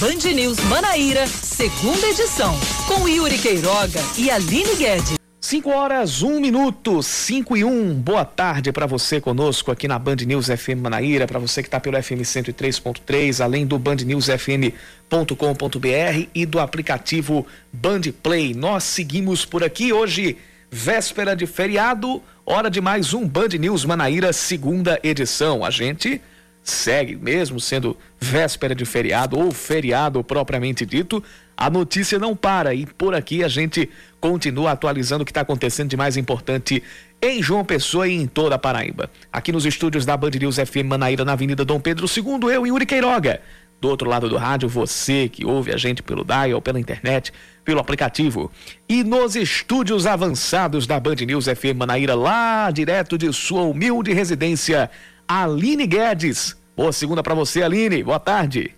Band News Manaíra, segunda edição, com Yuri Queiroga e Aline Guedes. 5 horas, 1 um minuto, 5 e 1. Um. Boa tarde para você conosco aqui na Band News FM Manaíra, para você que está pelo FM 103.3, além do bandnewsfm.com.br e do aplicativo Band Play. Nós seguimos por aqui hoje, véspera de feriado, hora de mais um Band News Manaíra, segunda edição. A gente segue, mesmo sendo véspera de feriado ou feriado propriamente dito, a notícia não para e por aqui a gente continua atualizando o que está acontecendo de mais importante em João Pessoa e em toda a Paraíba. Aqui nos estúdios da Band News FM Manaíra, na Avenida Dom Pedro II, eu e Yuri Queiroga. Do outro lado do rádio, você que ouve a gente pelo dial, pela internet, pelo aplicativo. E nos estúdios avançados da Band News FM Manaíra, lá direto de sua humilde residência, Aline Guedes. Boa segunda para você, Aline. Boa tarde.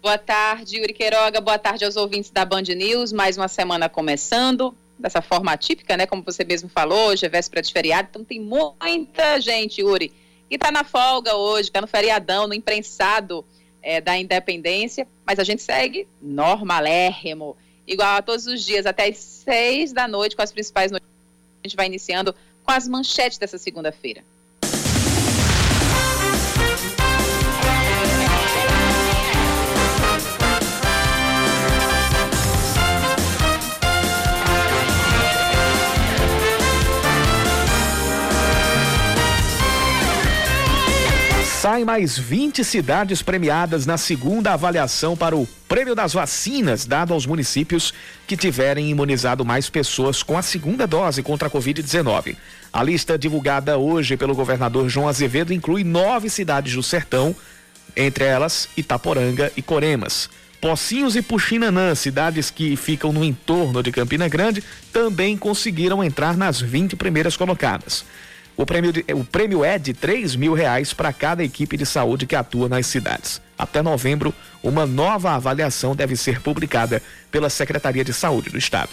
Boa tarde, Yuri Queiroga. Boa tarde aos ouvintes da Band News. Mais uma semana começando, dessa forma atípica, né? Como você mesmo falou, hoje é véspera de feriado, então tem muita gente, Yuri, que está na folga hoje, está no feriadão, no imprensado é, da independência, mas a gente segue normalérrimo, igual a todos os dias, até as seis da noite, com as principais notícias. A gente vai iniciando com as manchetes dessa segunda-feira. Saem mais 20 cidades premiadas na segunda avaliação para o Prêmio das Vacinas, dado aos municípios que tiverem imunizado mais pessoas com a segunda dose contra a Covid-19. A lista divulgada hoje pelo governador João Azevedo inclui nove cidades do sertão, entre elas Itaporanga e Coremas. Pocinhos e Puxinanã, cidades que ficam no entorno de Campina Grande, também conseguiram entrar nas 20 primeiras colocadas. O prêmio, de, o prêmio é de 3 mil reais para cada equipe de saúde que atua nas cidades. Até novembro, uma nova avaliação deve ser publicada pela Secretaria de Saúde do Estado.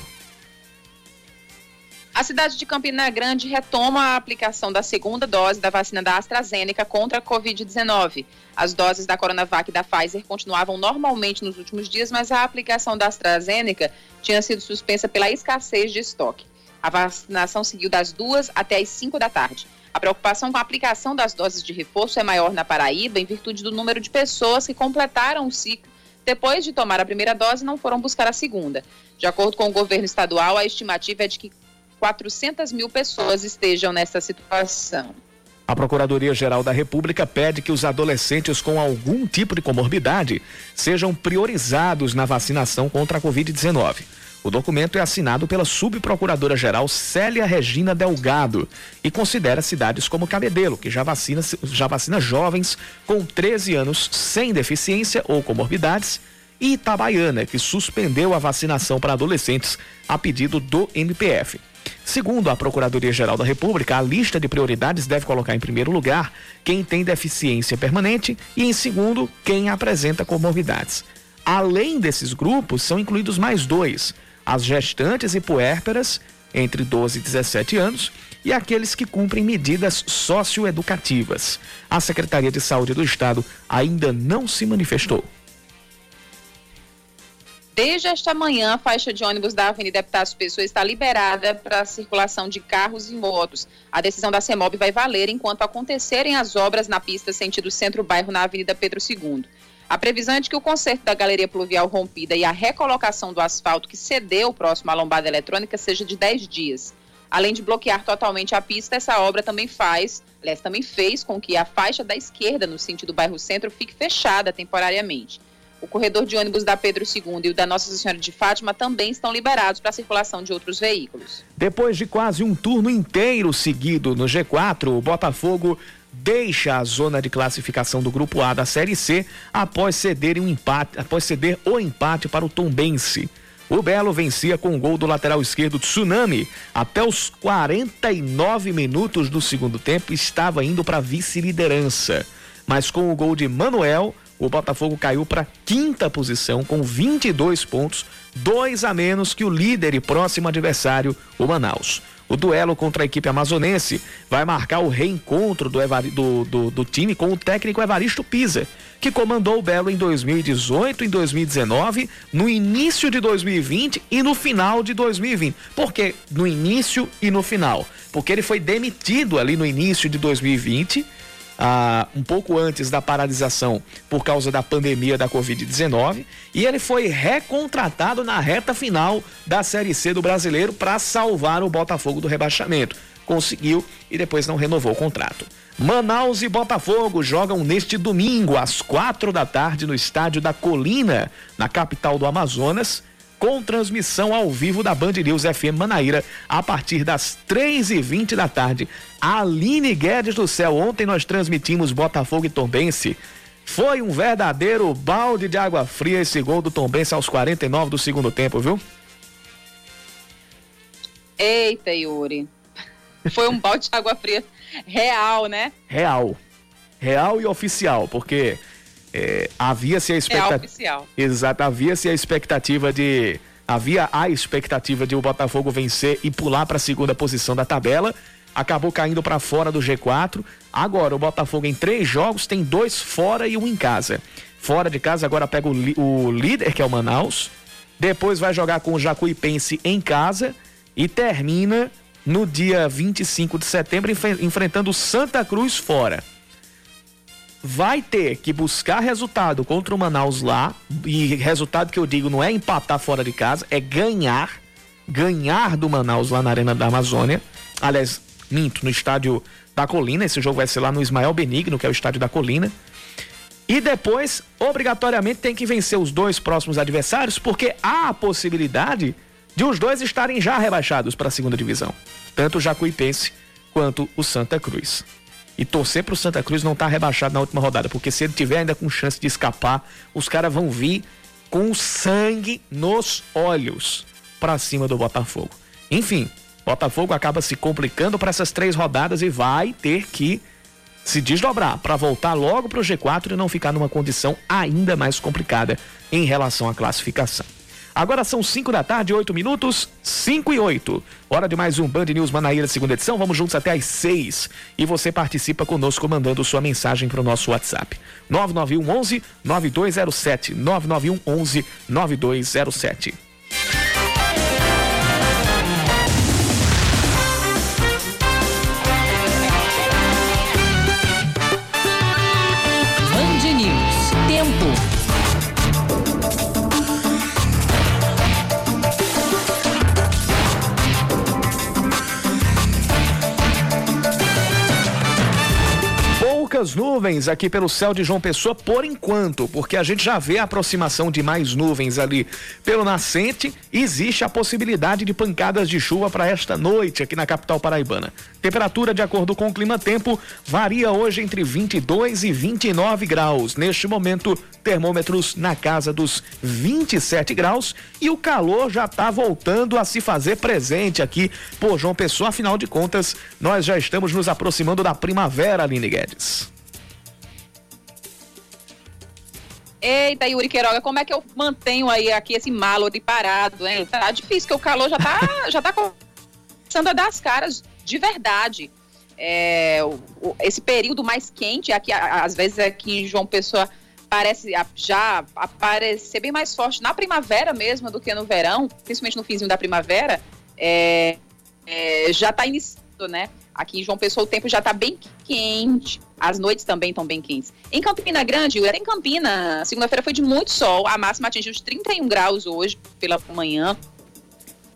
A cidade de Campina Grande retoma a aplicação da segunda dose da vacina da AstraZeneca contra a Covid-19. As doses da Coronavac e da Pfizer continuavam normalmente nos últimos dias, mas a aplicação da AstraZeneca tinha sido suspensa pela escassez de estoque. A vacinação seguiu das duas até as cinco da tarde. A preocupação com a aplicação das doses de reforço é maior na Paraíba em virtude do número de pessoas que completaram o ciclo depois de tomar a primeira dose e não foram buscar a segunda. De acordo com o governo estadual, a estimativa é de que 400 mil pessoas estejam nessa situação. A Procuradoria-Geral da República pede que os adolescentes com algum tipo de comorbidade sejam priorizados na vacinação contra a Covid-19. O documento é assinado pela subprocuradora-geral Célia Regina Delgado e considera cidades como Cabedelo, que já vacina, já vacina jovens com 13 anos sem deficiência ou comorbidades, e Itabaiana, que suspendeu a vacinação para adolescentes a pedido do MPF. Segundo a Procuradoria-Geral da República, a lista de prioridades deve colocar em primeiro lugar quem tem deficiência permanente e, em segundo, quem apresenta comorbidades. Além desses grupos, são incluídos mais dois: as gestantes e puérperas entre 12 e 17 anos e aqueles que cumprem medidas socioeducativas. A Secretaria de Saúde do Estado ainda não se manifestou. Desde esta manhã, a faixa de ônibus da Avenida Epitácio Pessoa está liberada para a circulação de carros e motos. A decisão da CEMOB vai valer enquanto acontecerem as obras na pista sentido centro-bairro na Avenida Pedro II. A previsão é de que o conserto da galeria pluvial rompida e a recolocação do asfalto que cedeu próximo à lombada eletrônica seja de 10 dias. Além de bloquear totalmente a pista, essa obra também faz, aliás, também fez com que a faixa da esquerda no sentido bairro centro fique fechada temporariamente. O corredor de ônibus da Pedro II e o da Nossa Senhora de Fátima também estão liberados para a circulação de outros veículos. Depois de quase um turno inteiro seguido no G4, o Botafogo deixa a zona de classificação do grupo A da Série C após ceder um empate, após ceder o empate para o Tombense. O Belo vencia com o gol do lateral esquerdo Tsunami. Até os 49 minutos do segundo tempo estava indo para vice-liderança. Mas com o gol de Manuel, o Botafogo caiu para quinta posição com 22 pontos, dois a menos que o líder e próximo adversário, o Manaus. O duelo contra a equipe amazonense vai marcar o reencontro do, do, do, do time com o técnico Evaristo Pisa, que comandou o Belo em 2018, em 2019, no início de 2020 e no final de 2020. Por que no início e no final? Porque ele foi demitido ali no início de 2020 ah, um pouco antes da paralisação por causa da pandemia da Covid-19 e ele foi recontratado na reta final da Série C do Brasileiro para salvar o Botafogo do rebaixamento. Conseguiu e depois não renovou o contrato. Manaus e Botafogo jogam neste domingo às quatro da tarde no estádio da Colina, na capital do Amazonas com transmissão ao vivo da Band News FM Manaíra a partir das três e vinte da tarde. Aline Guedes do Céu, ontem nós transmitimos Botafogo e Tombense. Foi um verdadeiro balde de água fria esse gol do Tombense aos 49 do segundo tempo, viu? Eita, Yuri. Foi um balde de água fria real, né? Real. Real e oficial, porque é, havia-se a expectativa. Exato, havia-se a expectativa de. Havia a expectativa de o Botafogo vencer e pular para a segunda posição da tabela. Acabou caindo para fora do G4. Agora, o Botafogo em três jogos tem dois fora e um em casa. Fora de casa, agora pega o, o líder, que é o Manaus. Depois vai jogar com o Jacuipense em casa. E termina no dia 25 de setembro enfrentando o Santa Cruz fora vai ter que buscar resultado contra o Manaus lá, e resultado que eu digo não é empatar fora de casa, é ganhar, ganhar do Manaus lá na Arena da Amazônia. Aliás, minto, no estádio da Colina, esse jogo vai ser lá no Ismael Benigno, que é o estádio da Colina. E depois, obrigatoriamente, tem que vencer os dois próximos adversários, porque há a possibilidade de os dois estarem já rebaixados para a segunda divisão, tanto o Jacuipense quanto o Santa Cruz e torcer para o Santa Cruz não estar tá rebaixado na última rodada, porque se ele tiver ainda com chance de escapar, os caras vão vir com sangue nos olhos para cima do Botafogo. Enfim, Botafogo acaba se complicando para essas três rodadas e vai ter que se desdobrar para voltar logo para o G4 e não ficar numa condição ainda mais complicada em relação à classificação. Agora são 5 da tarde, 8 minutos, 5 e 8. Hora de mais um Band News Manaíra, segunda edição. Vamos juntos até às 6. E você participa conosco mandando sua mensagem para o nosso WhatsApp. 991 11 9207. 991 11 9207. Poucas nuvens aqui pelo céu de João Pessoa por enquanto, porque a gente já vê a aproximação de mais nuvens ali pelo nascente. Existe a possibilidade de pancadas de chuva para esta noite aqui na capital paraibana. Temperatura, de acordo com o clima-tempo, varia hoje entre 22 e 29 graus. Neste momento, termômetros na casa dos 27 graus e o calor já está voltando a se fazer presente aqui por João Pessoa. Afinal de contas, nós já estamos nos aproximando da primavera, Aline Guedes. Eita, Yuri Queiroga, como é que eu mantenho aí aqui esse malo de parado, hein? Tá difícil, que o calor já tá, já tá começando a dar as caras de verdade. É, o, esse período mais quente, aqui, às vezes aqui em João Pessoa parece já aparecer bem mais forte na primavera mesmo do que no verão, principalmente no finzinho da primavera, é, é, já está iniciando, né? Aqui em João Pessoa o tempo já está bem quente, as noites também estão bem quentes. Em Campina Grande, em Campina, segunda-feira foi de muito sol, a máxima atingiu os 31 graus hoje pela manhã.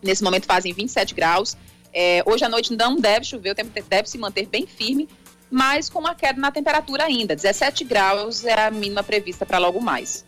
Nesse momento fazem 27 graus. É, hoje à noite não deve chover, o tempo deve se manter bem firme, mas com uma queda na temperatura ainda. 17 graus é a mínima prevista para logo mais.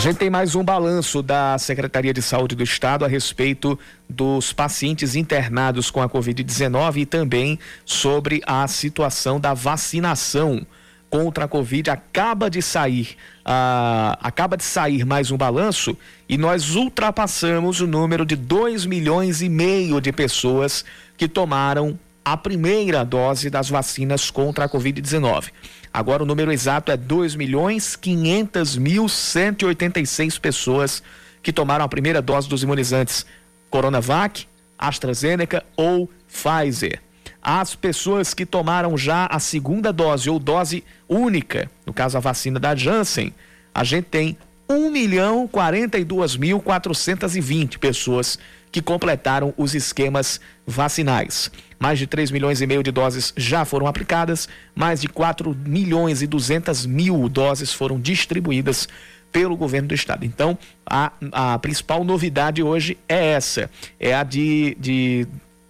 Gente tem mais um balanço da Secretaria de Saúde do Estado a respeito dos pacientes internados com a Covid-19 e também sobre a situação da vacinação contra a Covid. Acaba de sair, uh, acaba de sair mais um balanço e nós ultrapassamos o número de 2 milhões e meio de pessoas que tomaram a primeira dose das vacinas contra a Covid-19. Agora o número exato é 2 milhões 500 mil 186 pessoas que tomaram a primeira dose dos imunizantes Coronavac, AstraZeneca ou Pfizer. As pessoas que tomaram já a segunda dose ou dose única, no caso a vacina da Janssen, a gente tem 1 milhão 42 mil 420 pessoas que completaram os esquemas vacinais. Mais de 3 milhões e meio de doses já foram aplicadas, mais de 4 milhões e 200 mil doses foram distribuídas pelo governo do estado. Então, a, a principal novidade hoje é essa, é a de, de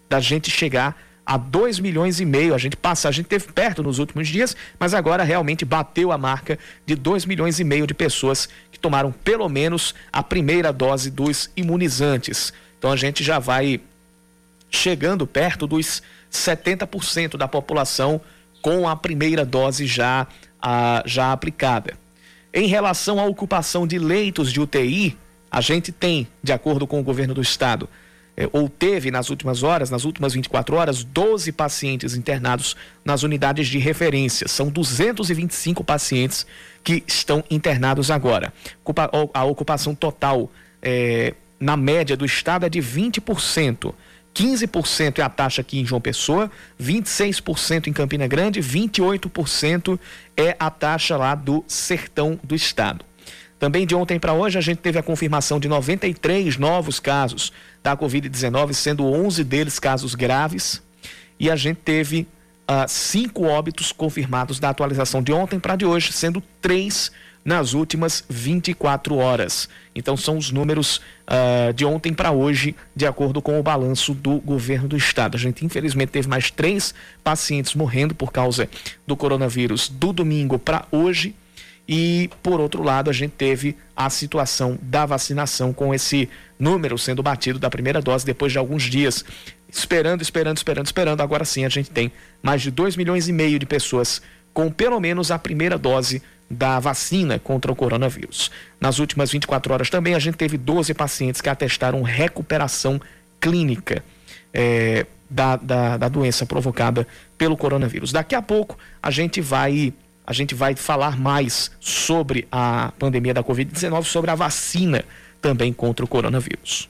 da gente chegar a 2 milhões e meio. A gente passa, a gente teve perto nos últimos dias, mas agora realmente bateu a marca de 2 milhões e meio de pessoas que tomaram pelo menos a primeira dose dos imunizantes. Então a gente já vai chegando perto dos 70% da população com a primeira dose já, a, já aplicada. Em relação à ocupação de leitos de UTI, a gente tem, de acordo com o governo do estado, é, ou teve nas últimas horas, nas últimas 24 horas, 12 pacientes internados nas unidades de referência. São 225 pacientes que estão internados agora. A ocupação total é, na média do estado é de 20%. 15% é a taxa aqui em João Pessoa, 26% em Campina Grande, 28% é a taxa lá do sertão do estado. Também de ontem para hoje a gente teve a confirmação de 93 novos casos da Covid-19, sendo 11 deles casos graves, e a gente teve uh, cinco óbitos confirmados da atualização de ontem para de hoje, sendo três nas últimas 24 horas. Então são os números uh, de ontem para hoje, de acordo com o balanço do governo do estado. A gente infelizmente teve mais três pacientes morrendo por causa do coronavírus do domingo para hoje. E, por outro lado, a gente teve a situação da vacinação com esse número sendo batido da primeira dose depois de alguns dias. Esperando, esperando, esperando, esperando. Agora sim a gente tem mais de 2 milhões e meio de pessoas com pelo menos a primeira dose da vacina contra o coronavírus. Nas últimas 24 horas também a gente teve 12 pacientes que atestaram recuperação clínica é, da, da, da doença provocada pelo coronavírus. Daqui a pouco a gente vai a gente vai falar mais sobre a pandemia da Covid-19, sobre a vacina também contra o coronavírus.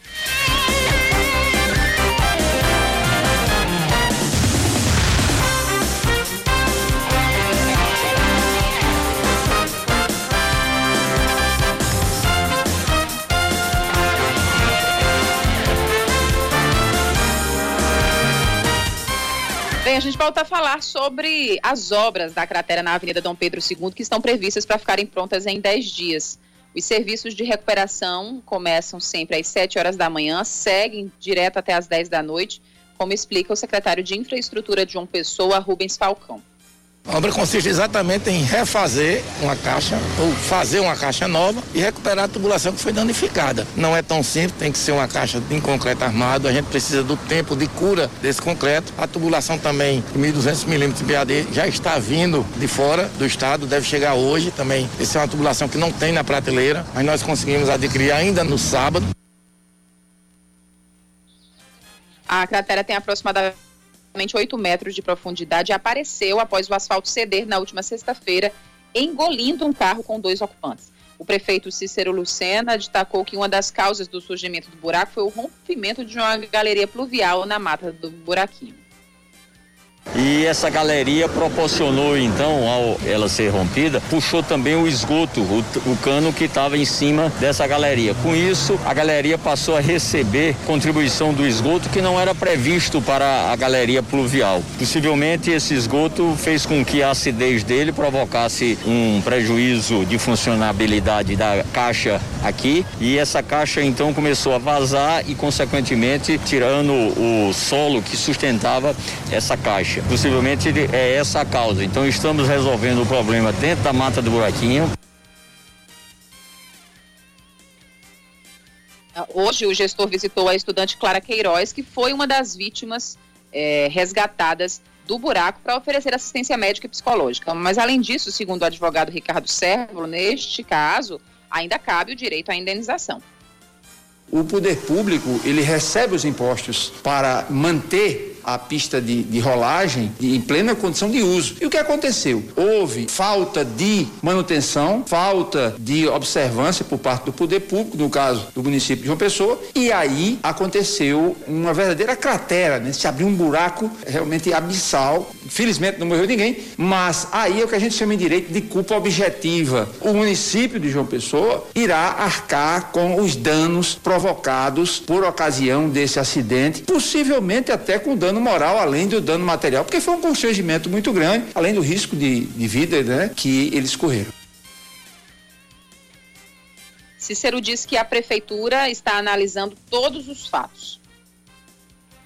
A gente volta a falar sobre as obras da cratera na Avenida Dom Pedro II que estão previstas para ficarem prontas em 10 dias. Os serviços de recuperação começam sempre às 7 horas da manhã, seguem direto até às 10 da noite, como explica o secretário de Infraestrutura de João Pessoa, Rubens Falcão. A obra consiste exatamente em refazer uma caixa ou fazer uma caixa nova e recuperar a tubulação que foi danificada. Não é tão simples, tem que ser uma caixa em concreto armado, a gente precisa do tempo de cura desse concreto. A tubulação também, 1.200 milímetros de PAD, já está vindo de fora do estado, deve chegar hoje também. Essa é uma tubulação que não tem na prateleira, mas nós conseguimos adquirir ainda no sábado. A cratera tem aproximadamente 8 metros de profundidade, apareceu após o asfalto ceder na última sexta-feira, engolindo um carro com dois ocupantes. O prefeito Cícero Lucena destacou que uma das causas do surgimento do buraco foi o rompimento de uma galeria pluvial na mata do buraquinho. E essa galeria proporcionou, então, ao ela ser rompida, puxou também o esgoto, o, o cano que estava em cima dessa galeria. Com isso, a galeria passou a receber contribuição do esgoto que não era previsto para a galeria pluvial. Possivelmente, esse esgoto fez com que a acidez dele provocasse um prejuízo de funcionabilidade da caixa aqui. E essa caixa, então, começou a vazar e, consequentemente, tirando o solo que sustentava essa caixa. Possivelmente é essa a causa. Então estamos resolvendo o problema dentro da mata do buraquinho. Hoje o gestor visitou a estudante Clara Queiroz, que foi uma das vítimas é, resgatadas do buraco para oferecer assistência médica e psicológica. Mas além disso, segundo o advogado Ricardo Sérvulo, neste caso ainda cabe o direito à indenização. O poder público ele recebe os impostos para manter a pista de, de rolagem em plena condição de uso. E o que aconteceu? Houve falta de manutenção, falta de observância por parte do poder público, no caso do município de João Pessoa, e aí aconteceu uma verdadeira cratera, né? Se abriu um buraco realmente abissal. Felizmente não morreu ninguém, mas aí é o que a gente chama em direito de culpa objetiva. O município de João Pessoa irá arcar com os danos provocados por ocasião desse acidente, possivelmente até com dano moral, além do dano material, porque foi um constrangimento muito grande, além do risco de, de vida né, que eles correram. Cícero diz que a prefeitura está analisando todos os fatos.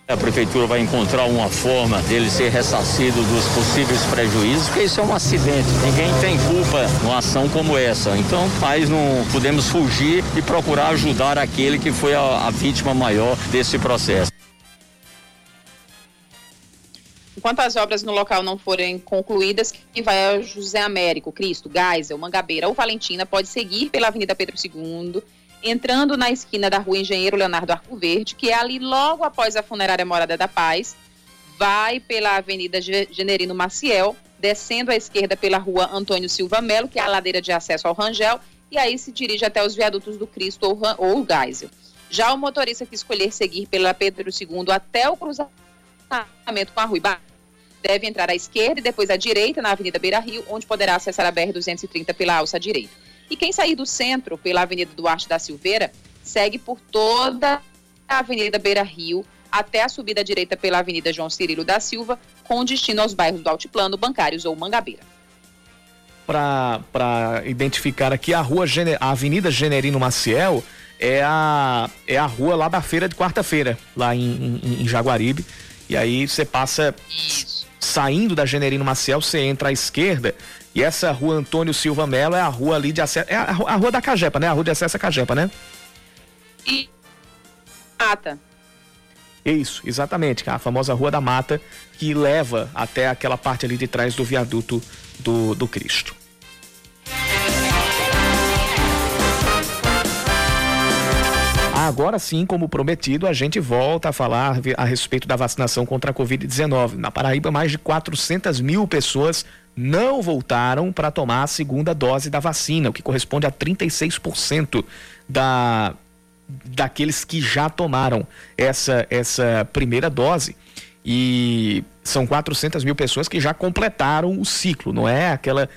A prefeitura vai encontrar uma forma dele ser ressarcido dos possíveis prejuízos, porque isso é um acidente. Ninguém tem culpa numa ação como essa. Então, mas não podemos fugir e procurar ajudar aquele que foi a, a vítima maior desse processo. Enquanto as obras no local não forem concluídas, quem vai a José Américo, Cristo, Geisel, Mangabeira ou Valentina pode seguir pela Avenida Pedro II entrando na esquina da rua Engenheiro Leonardo Arco Verde, que é ali logo após a funerária Morada da Paz, vai pela Avenida Generino Maciel, descendo à esquerda pela rua Antônio Silva Melo, que é a ladeira de acesso ao Rangel, e aí se dirige até os viadutos do Cristo ou, ou Geisel. Já o motorista que escolher seguir pela Pedro II até o cruzamento com a rua Ibar, deve entrar à esquerda e depois à direita na Avenida Beira Rio, onde poderá acessar a BR-230 pela alça direita. E quem sair do centro pela Avenida Duarte da Silveira segue por toda a Avenida Beira Rio até a subida à direita pela Avenida João Cirilo da Silva, com destino aos bairros do Altiplano, Bancários ou Mangabeira. Para identificar aqui a rua a Avenida Generino Maciel é a, é a rua lá da feira de quarta-feira, lá em, em, em, Jaguaribe. E aí você passa Isso. Saindo da Generino Maciel, você entra à esquerda e essa rua Antônio Silva Melo é a rua ali de acesso. É a, a rua da Cajepa, né? A rua de acesso à Cajepa, né? E. Mata. Isso, exatamente. A famosa Rua da Mata, que leva até aquela parte ali de trás do viaduto do, do Cristo. Agora sim, como prometido, a gente volta a falar a respeito da vacinação contra a Covid-19. Na Paraíba, mais de 400 mil pessoas não voltaram para tomar a segunda dose da vacina, o que corresponde a 36% da, daqueles que já tomaram essa, essa primeira dose. E são 400 mil pessoas que já completaram o ciclo, não é aquela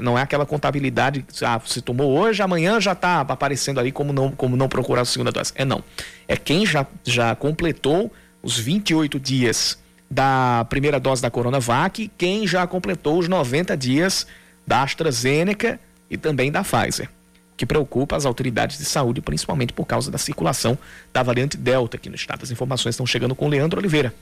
não é aquela contabilidade, ah, você tomou hoje, amanhã já está aparecendo ali como não, como não procurar a segunda dose. É não. É quem já, já completou os 28 dias da primeira dose da Coronavac, quem já completou os 90 dias da AstraZeneca e também da Pfizer, que preocupa as autoridades de saúde, principalmente por causa da circulação da variante Delta aqui no estado. As informações estão chegando com Leandro Oliveira.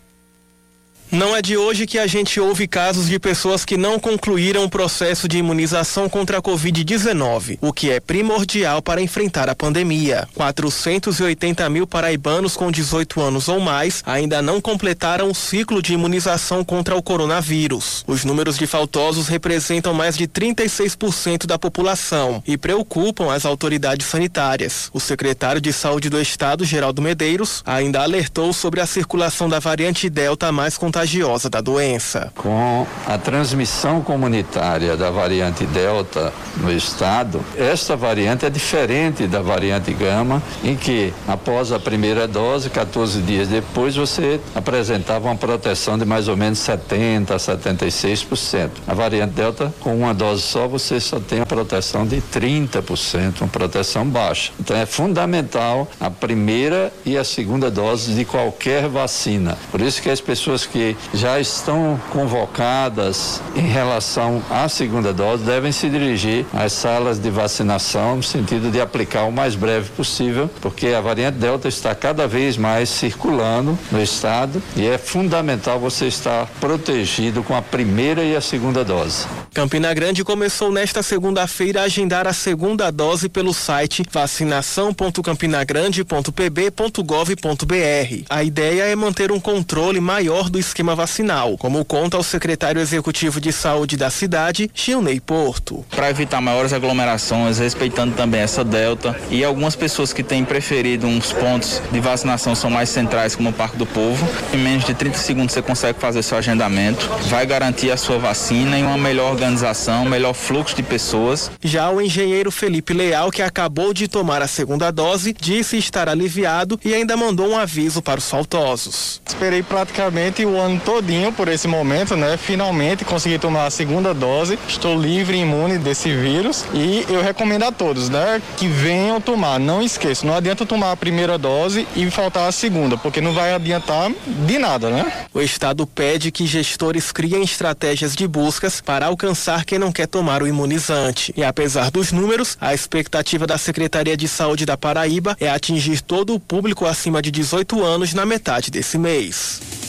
Não é de hoje que a gente ouve casos de pessoas que não concluíram o processo de imunização contra a Covid-19, o que é primordial para enfrentar a pandemia. 480 mil paraibanos com 18 anos ou mais ainda não completaram o ciclo de imunização contra o coronavírus. Os números de faltosos representam mais de 36% da população e preocupam as autoridades sanitárias. O secretário de Saúde do Estado, Geraldo Medeiros, ainda alertou sobre a circulação da variante Delta mais contagiosa contagiosa da doença. Com a transmissão comunitária da variante Delta no estado, esta variante é diferente da variante Gama, em que após a primeira dose, 14 dias depois, você apresentava uma proteção de mais ou menos 70 a 76%. A variante Delta, com uma dose só, você só tem a proteção de 30%, uma proteção baixa. Então é fundamental a primeira e a segunda dose de qualquer vacina. Por isso que as pessoas que já estão convocadas em relação à segunda dose devem se dirigir às salas de vacinação no sentido de aplicar o mais breve possível, porque a variante Delta está cada vez mais circulando no estado e é fundamental você estar protegido com a primeira e a segunda dose. Campina Grande começou nesta segunda-feira a agendar a segunda dose pelo site vacinação.campinagrande.pb.gov.br. A ideia é manter um controle maior do esquema vacinal, como conta o secretário executivo de saúde da cidade, Gilney Porto. Para evitar maiores aglomerações, respeitando também essa delta e algumas pessoas que têm preferido uns pontos de vacinação são mais centrais, como o Parque do Povo. Em menos de 30 segundos você consegue fazer seu agendamento, vai garantir a sua vacina e uma melhor organização, melhor fluxo de pessoas. Já o engenheiro Felipe Leal, que acabou de tomar a segunda dose, disse estar aliviado e ainda mandou um aviso para os faltosos. Esperei praticamente o ano todinho por esse momento, né? Finalmente consegui tomar a segunda dose. Estou livre e imune desse vírus e eu recomendo a todos, né, que venham tomar. Não esqueça, não adianta tomar a primeira dose e faltar a segunda, porque não vai adiantar de nada, né? O estado pede que gestores criem estratégias de buscas para alcançar quem não quer tomar o imunizante. E apesar dos números, a expectativa da Secretaria de Saúde da Paraíba é atingir todo o público acima de 18 anos na metade desse mês.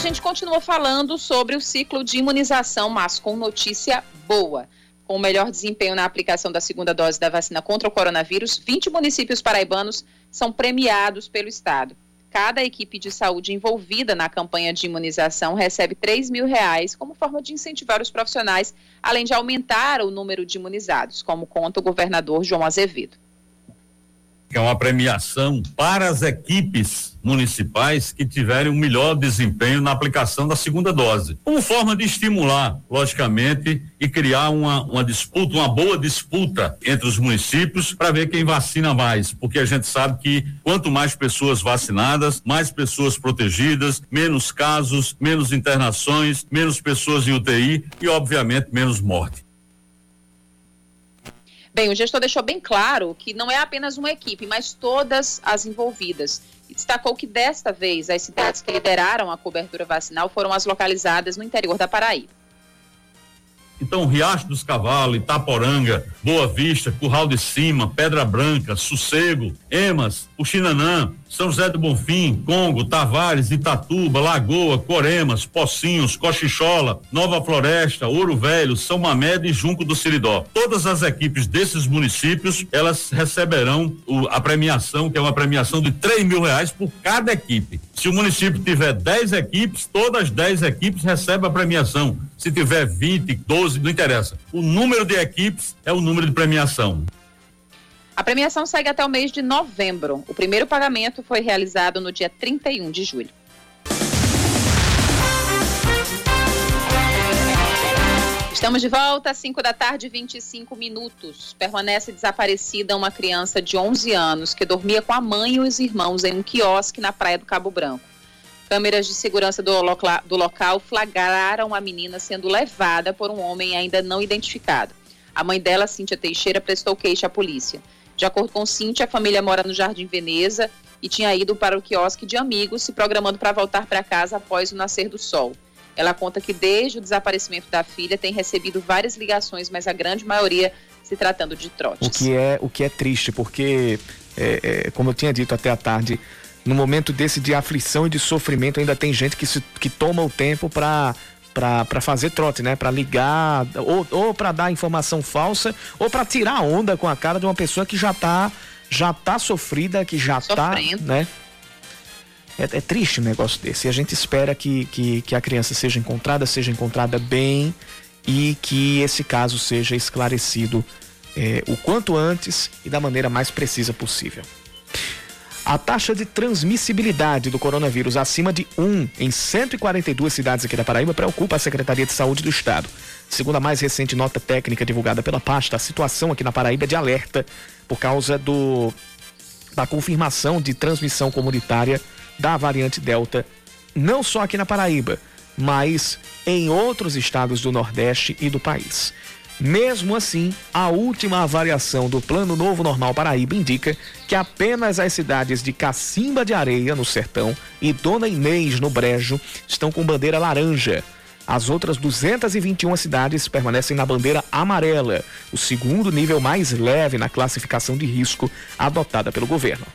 Gente continua falando sobre o ciclo de imunização, mas com notícia boa. Com o melhor desempenho na aplicação da segunda dose da vacina contra o coronavírus, 20 municípios paraibanos são premiados pelo Estado. Cada equipe de saúde envolvida na campanha de imunização recebe 3 mil reais como forma de incentivar os profissionais, além de aumentar o número de imunizados, como conta o governador João Azevedo que é uma premiação para as equipes municipais que tiverem um melhor desempenho na aplicação da segunda dose. Como forma de estimular, logicamente, e criar uma, uma disputa, uma boa disputa entre os municípios para ver quem vacina mais, porque a gente sabe que quanto mais pessoas vacinadas, mais pessoas protegidas, menos casos, menos internações, menos pessoas em UTI e, obviamente, menos morte. Bem, o gestor deixou bem claro que não é apenas uma equipe, mas todas as envolvidas. E destacou que desta vez as cidades que lideraram a cobertura vacinal foram as localizadas no interior da Paraíba. Então, Riacho dos Cavalos, Itaporanga, Boa Vista, Curral de Cima, Pedra Branca, Sossego, Emas, Puxinanã, São José do Bonfim, Congo, Tavares, Itatuba, Lagoa, Coremas, Pocinhos, Cochichola, Nova Floresta, Ouro Velho, São Mamed e Junco do Siridó. Todas as equipes desses municípios, elas receberão o, a premiação, que é uma premiação de três mil reais por cada equipe. Se o município tiver 10 equipes, todas as 10 equipes recebem a premiação. Se tiver 20, 12, não interessa. O número de equipes é o número de premiação. A premiação segue até o mês de novembro. O primeiro pagamento foi realizado no dia 31 de julho. Estamos de volta às 5 da tarde, 25 minutos. Permanece desaparecida uma criança de 11 anos que dormia com a mãe e os irmãos em um quiosque na praia do Cabo Branco. Câmeras de segurança do, loca do local flagraram a menina sendo levada por um homem ainda não identificado. A mãe dela, Cíntia Teixeira, prestou queixa à polícia. De acordo com Cintia, a família mora no Jardim Veneza e tinha ido para o quiosque de amigos, se programando para voltar para casa após o nascer do sol. Ela conta que desde o desaparecimento da filha tem recebido várias ligações, mas a grande maioria se tratando de trotes. O que é, o que é triste, porque, é, é, como eu tinha dito até a tarde, no momento desse de aflição e de sofrimento, ainda tem gente que, se, que toma o tempo para para fazer trote, né? Para ligar ou, ou para dar informação falsa ou para tirar onda com a cara de uma pessoa que já tá já tá sofrida, que já tá, Sofrendo. tá, né? É, é, triste um negócio desse. E a gente espera que, que, que a criança seja encontrada, seja encontrada bem e que esse caso seja esclarecido é, o quanto antes e da maneira mais precisa possível. A taxa de transmissibilidade do coronavírus acima de 1 em 142 cidades aqui da Paraíba preocupa a Secretaria de Saúde do Estado. Segundo a mais recente nota técnica divulgada pela pasta, a situação aqui na Paraíba é de alerta por causa do da confirmação de transmissão comunitária da variante Delta, não só aqui na Paraíba, mas em outros estados do Nordeste e do país. Mesmo assim, a última avaliação do Plano Novo Normal Paraíba indica que apenas as cidades de Cacimba de Areia, no Sertão, e Dona Inês, no Brejo, estão com bandeira laranja. As outras 221 cidades permanecem na bandeira amarela, o segundo nível mais leve na classificação de risco adotada pelo governo.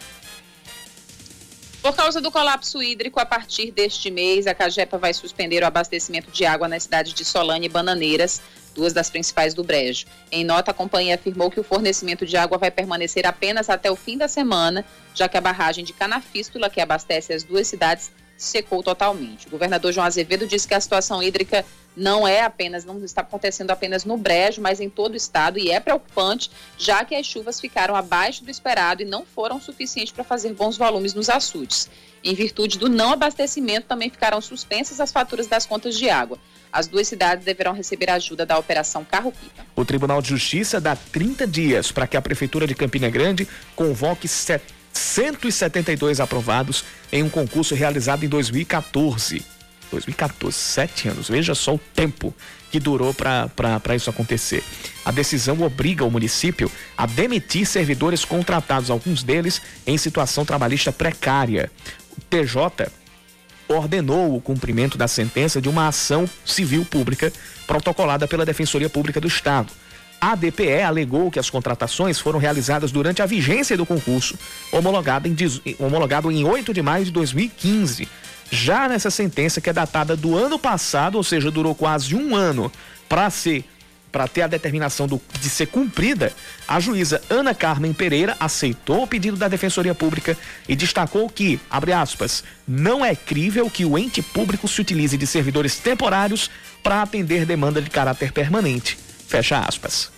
Por causa do colapso hídrico, a partir deste mês, a Cagepa vai suspender o abastecimento de água na cidade de Solane e Bananeiras, duas das principais do Brejo. Em nota, a companhia afirmou que o fornecimento de água vai permanecer apenas até o fim da semana, já que a barragem de Canafístula, que abastece as duas cidades, secou totalmente. O governador João Azevedo disse que a situação hídrica não é apenas, não está acontecendo apenas no Brejo, mas em todo o estado e é preocupante, já que as chuvas ficaram abaixo do esperado e não foram suficientes para fazer bons volumes nos açudes. Em virtude do não abastecimento, também ficaram suspensas as faturas das contas de água. As duas cidades deverão receber ajuda da Operação Carro Pipa. O Tribunal de Justiça dá 30 dias para que a Prefeitura de Campina Grande convoque 172 aprovados em um concurso realizado em 2014. 2014, sete anos. Veja só o tempo que durou para isso acontecer. A decisão obriga o município a demitir servidores contratados, alguns deles em situação trabalhista precária. O TJ ordenou o cumprimento da sentença de uma ação civil pública protocolada pela Defensoria Pública do Estado. A DPE alegou que as contratações foram realizadas durante a vigência do concurso, homologado em, homologado em 8 de maio de 2015 já nessa sentença, que é datada do ano passado, ou seja, durou quase um ano para ser para ter a determinação do, de ser cumprida, a juíza Ana Carmen Pereira aceitou o pedido da Defensoria Pública e destacou que, abre aspas, não é crível que o ente público se utilize de servidores temporários para atender demanda de caráter permanente. Fecha aspas.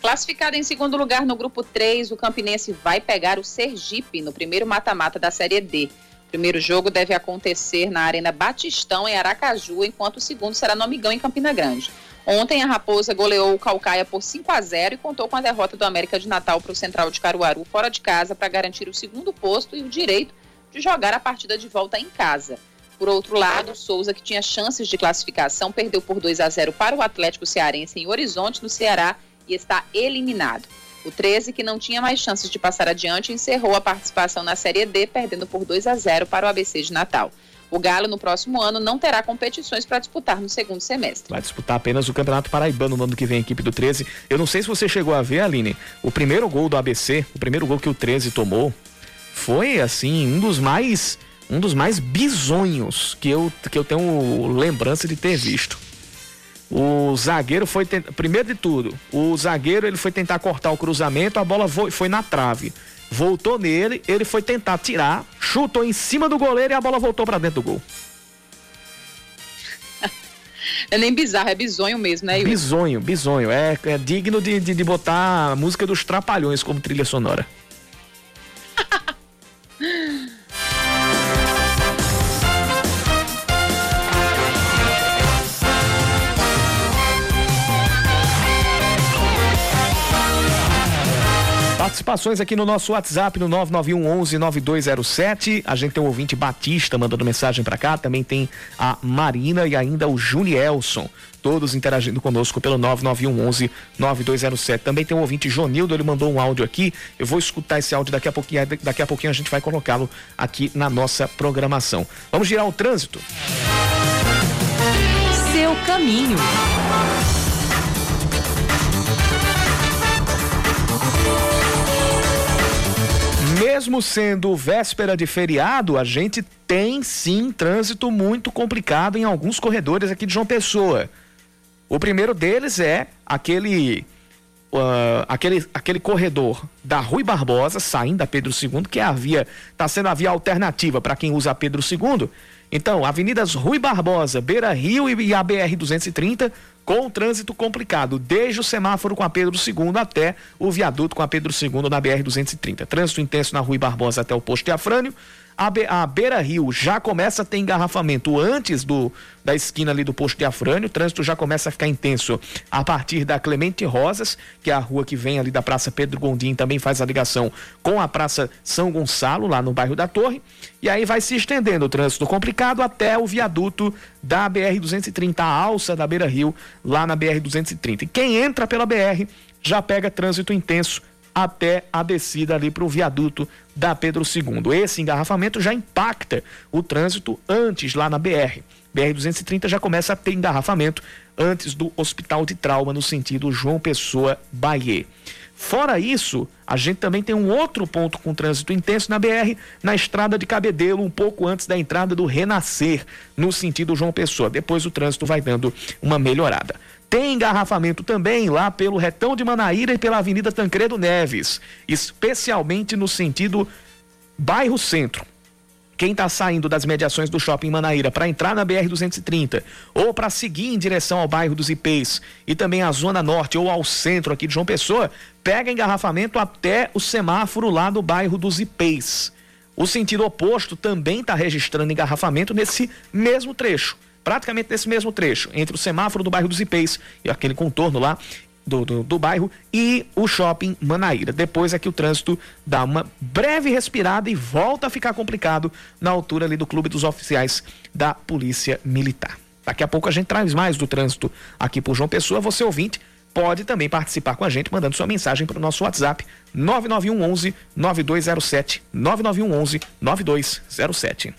Classificado em segundo lugar no grupo 3, o Campinense vai pegar o Sergipe no primeiro mata-mata da Série D. O primeiro jogo deve acontecer na Arena Batistão, em Aracaju, enquanto o segundo será no Amigão, em Campina Grande. Ontem, a Raposa goleou o Calcaia por 5 a 0 e contou com a derrota do América de Natal para o Central de Caruaru, fora de casa, para garantir o segundo posto e o direito de jogar a partida de volta em casa. Por outro lado, Souza, que tinha chances de classificação, perdeu por 2 a 0 para o Atlético Cearense em Horizonte, no Ceará, e está eliminado. O 13, que não tinha mais chances de passar adiante, encerrou a participação na Série D, perdendo por 2 a 0 para o ABC de Natal. O Galo, no próximo ano, não terá competições para disputar no segundo semestre. Vai disputar apenas o Campeonato Paraibano no ano que vem, a equipe do 13. Eu não sei se você chegou a ver, Aline, o primeiro gol do ABC, o primeiro gol que o 13 tomou, foi, assim, um dos mais um dos mais bizonhos que eu, que eu tenho lembrança de ter visto. O zagueiro foi primeiro de tudo, o zagueiro ele foi tentar cortar o cruzamento, a bola foi, foi na trave. Voltou nele, ele foi tentar tirar, chutou em cima do goleiro e a bola voltou para dentro do gol. É nem bizarro, é bizonho mesmo, né? Yuri? Bizonho, bizonho. É, é digno de, de, de botar a música dos Trapalhões como trilha sonora. Participações aqui no nosso WhatsApp no 991 11 9207. A gente tem o ouvinte Batista mandando mensagem para cá. Também tem a Marina e ainda o Junielson. Todos interagindo conosco pelo 991 11 9207. Também tem o ouvinte Jonildo, ele mandou um áudio aqui. Eu vou escutar esse áudio daqui a pouquinho. Daqui a pouquinho a gente vai colocá-lo aqui na nossa programação. Vamos girar o trânsito. Seu caminho. Mesmo sendo véspera de feriado, a gente tem sim trânsito muito complicado em alguns corredores aqui de João Pessoa. O primeiro deles é aquele Uh, aquele, aquele corredor da Rui Barbosa, saindo da Pedro II, que é a via, está sendo a via alternativa para quem usa Pedro II. Então, avenidas Rui Barbosa, Beira Rio e a BR 230 com o trânsito complicado, desde o semáforo com a Pedro II até o viaduto com a Pedro II na BR-230. Trânsito intenso na Rui Barbosa até o posto de Afrânio. A, Be a Beira Rio já começa a ter engarrafamento antes do, da esquina ali do posto de Afrânio. O trânsito já começa a ficar intenso a partir da Clemente Rosas, que é a rua que vem ali da Praça Pedro Gondim, também faz a ligação com a Praça São Gonçalo, lá no bairro da Torre. E aí vai se estendendo o trânsito complicado até o viaduto da BR-230, a alça da Beira Rio, lá na BR-230. E quem entra pela BR já pega trânsito intenso até a descida ali para o viaduto da Pedro II. Esse engarrafamento já impacta o trânsito antes lá na BR. BR-230 já começa a ter engarrafamento antes do Hospital de Trauma no sentido João Pessoa Bahia. Fora isso, a gente também tem um outro ponto com trânsito intenso na BR, na estrada de Cabedelo, um pouco antes da entrada do Renascer, no sentido João Pessoa. Depois o trânsito vai dando uma melhorada. Tem engarrafamento também lá pelo Retão de Manaíra e pela Avenida Tancredo Neves, especialmente no sentido bairro Centro. Quem está saindo das mediações do shopping Manaíra para entrar na BR-230 ou para seguir em direção ao bairro dos Ipês e também à Zona Norte ou ao centro aqui de João Pessoa, pega engarrafamento até o semáforo lá do bairro dos Ipês. O sentido oposto também está registrando engarrafamento nesse mesmo trecho praticamente nesse mesmo trecho, entre o semáforo do bairro dos Ipês e aquele contorno lá do, do, do, bairro e o shopping Manaíra. Depois é que o trânsito dá uma breve respirada e volta a ficar complicado na altura ali do Clube dos Oficiais da Polícia Militar. Daqui a pouco a gente traz mais do trânsito aqui por João Pessoa. Você ouvinte pode também participar com a gente mandando sua mensagem para o nosso WhatsApp 991 11 9207 991 11 9207.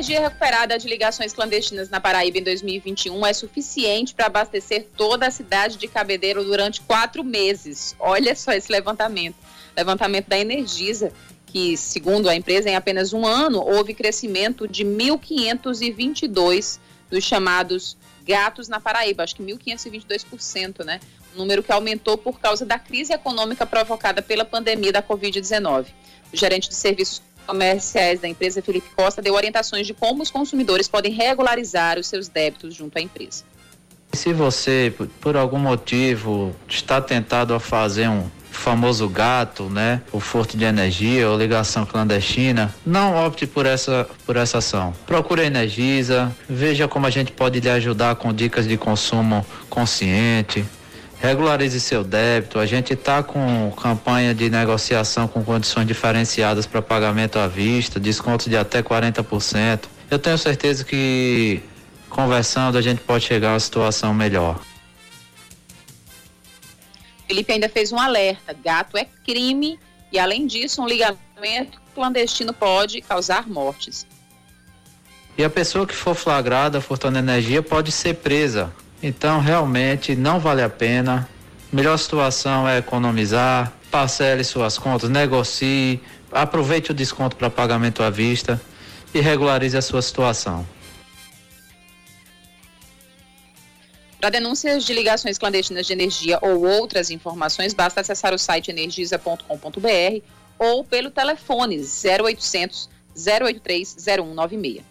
Energia recuperada de ligações clandestinas na Paraíba em 2021 é suficiente para abastecer toda a cidade de Cabedeiro durante quatro meses. Olha só esse levantamento. Levantamento da Energisa, que, segundo a empresa, em apenas um ano houve crescimento de 1.522 dos chamados gatos na Paraíba. Acho que 1.522%, né? Um número que aumentou por causa da crise econômica provocada pela pandemia da Covid-19. O gerente de serviços comerciais da empresa, Felipe Costa, deu orientações de como os consumidores podem regularizar os seus débitos junto à empresa. Se você, por algum motivo, está tentado a fazer um famoso gato, né, o furto de energia ou ligação clandestina, não opte por essa por essa ação. Procure a Energisa, veja como a gente pode lhe ajudar com dicas de consumo consciente, regularize seu débito. A gente está com campanha de negociação com condições diferenciadas para pagamento à vista, desconto de até 40%. Eu tenho certeza que conversando a gente pode chegar a uma situação melhor. Felipe ainda fez um alerta: gato é crime e, além disso, um ligamento clandestino pode causar mortes. E a pessoa que for flagrada furtando energia pode ser presa. Então, realmente, não vale a pena. Melhor situação é economizar, parcele suas contas, negocie, aproveite o desconto para pagamento à vista e regularize a sua situação. Para denúncias de ligações clandestinas de energia ou outras informações, basta acessar o site energisa.com.br ou pelo telefone 0800 083 0196.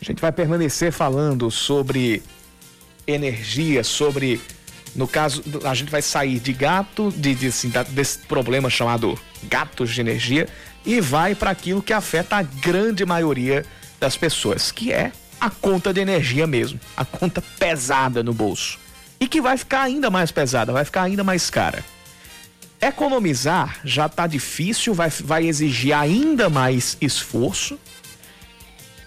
A gente vai permanecer falando sobre energia, sobre. No caso, a gente vai sair de gato, de, de assim, desse problema chamado gatos de energia, e vai para aquilo que afeta a grande maioria das pessoas, que é a conta de energia mesmo, a conta pesada no bolso. E que vai ficar ainda mais pesada, vai ficar ainda mais cara. Economizar já está difícil, vai, vai exigir ainda mais esforço.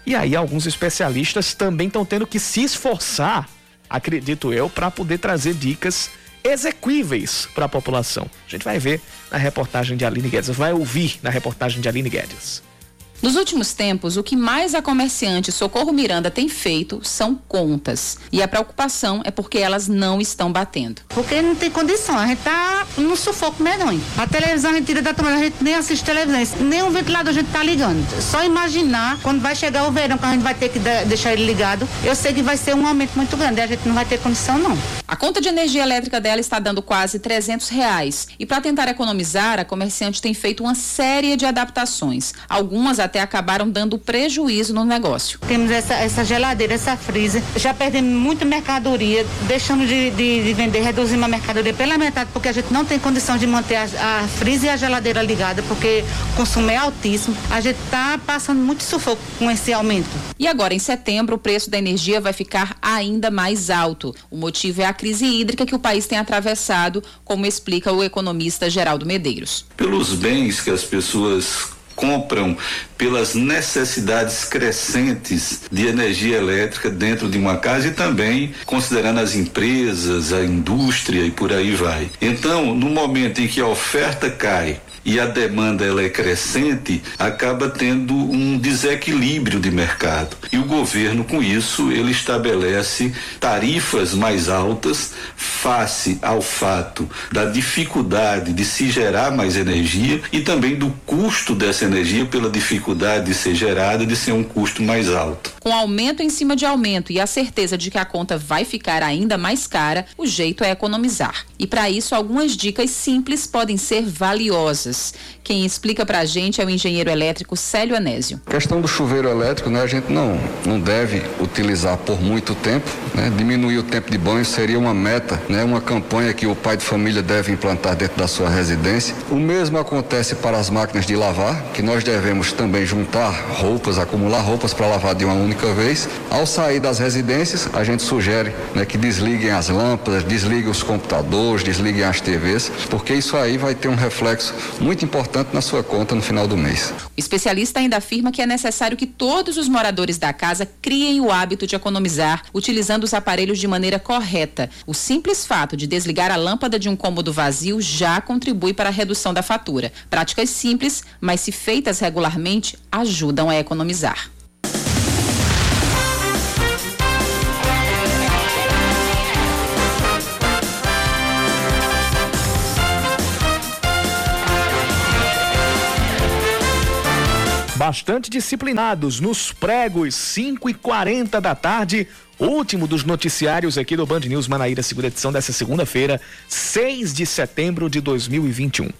E aí, alguns especialistas também estão tendo que se esforçar acredito eu, para poder trazer dicas exequíveis para a população. A gente vai ver na reportagem de Aline Guedes, vai ouvir na reportagem de Aline Guedes. Nos últimos tempos, o que mais a comerciante Socorro Miranda tem feito são contas. E a preocupação é porque elas não estão batendo. Porque não tem condição, a gente tá no sufoco medonho. A televisão a gente tira da tomada, a gente nem assiste televisão, nem um ventilador a gente tá ligando. Só imaginar quando vai chegar o verão, que a gente vai ter que deixar ele ligado, eu sei que vai ser um aumento muito grande, a gente não vai ter condição não. A conta de energia elétrica dela está dando quase 300 reais. E para tentar economizar, a comerciante tem feito uma série de adaptações. Algumas até acabaram dando prejuízo no negócio. Temos essa, essa geladeira, essa freezer, já perdemos muita mercadoria, deixando de, de, de vender, reduzimos a mercadoria pela metade, porque a gente não tem condição de manter a, a freezer e a geladeira ligada, porque o consumo é altíssimo. A gente está passando muito sufoco com esse aumento. E agora, em setembro, o preço da energia vai ficar ainda mais alto. O motivo é a crise hídrica que o país tem atravessado, como explica o economista Geraldo Medeiros. Pelos bens que as pessoas compram pelas necessidades crescentes de energia elétrica dentro de uma casa e também considerando as empresas, a indústria e por aí vai. Então, no momento em que a oferta cai e a demanda ela é crescente, acaba tendo um desequilíbrio de mercado. E o governo com isso, ele estabelece tarifas mais altas face ao fato da dificuldade de se gerar mais energia e também do custo dessa energia pela dificuldade de ser gerada de ser um custo mais alto. Com aumento em cima de aumento e a certeza de que a conta vai ficar ainda mais cara, o jeito é economizar. E para isso, algumas dicas simples podem ser valiosas. Quem explica para a gente é o engenheiro elétrico Célio Anésio. A questão do chuveiro elétrico, né, a gente não, não deve utilizar por muito tempo. Né? Diminuir o tempo de banho seria uma meta, né? uma campanha que o pai de família deve implantar dentro da sua residência. O mesmo acontece para as máquinas de lavar, que nós devemos também juntar roupas, acumular roupas para lavar de uma única vez. Ao sair das residências, a gente sugere né, que desliguem as lâmpadas, desliguem os computadores, desliguem as TVs, porque isso aí vai ter um reflexo muito importante na sua conta no final do mês. O especialista ainda afirma que é necessário que todos os moradores da casa criem o hábito de economizar, utilizando os aparelhos de maneira correta. O simples fato de desligar a lâmpada de um cômodo vazio já contribui para a redução da fatura. Práticas simples, mas se feitas regularmente, ajudam a economizar. Bastante disciplinados nos pregos 5 e 40 da tarde. Último dos noticiários aqui do Band News Manaíra, segunda edição dessa segunda-feira, 6 de setembro de 2021.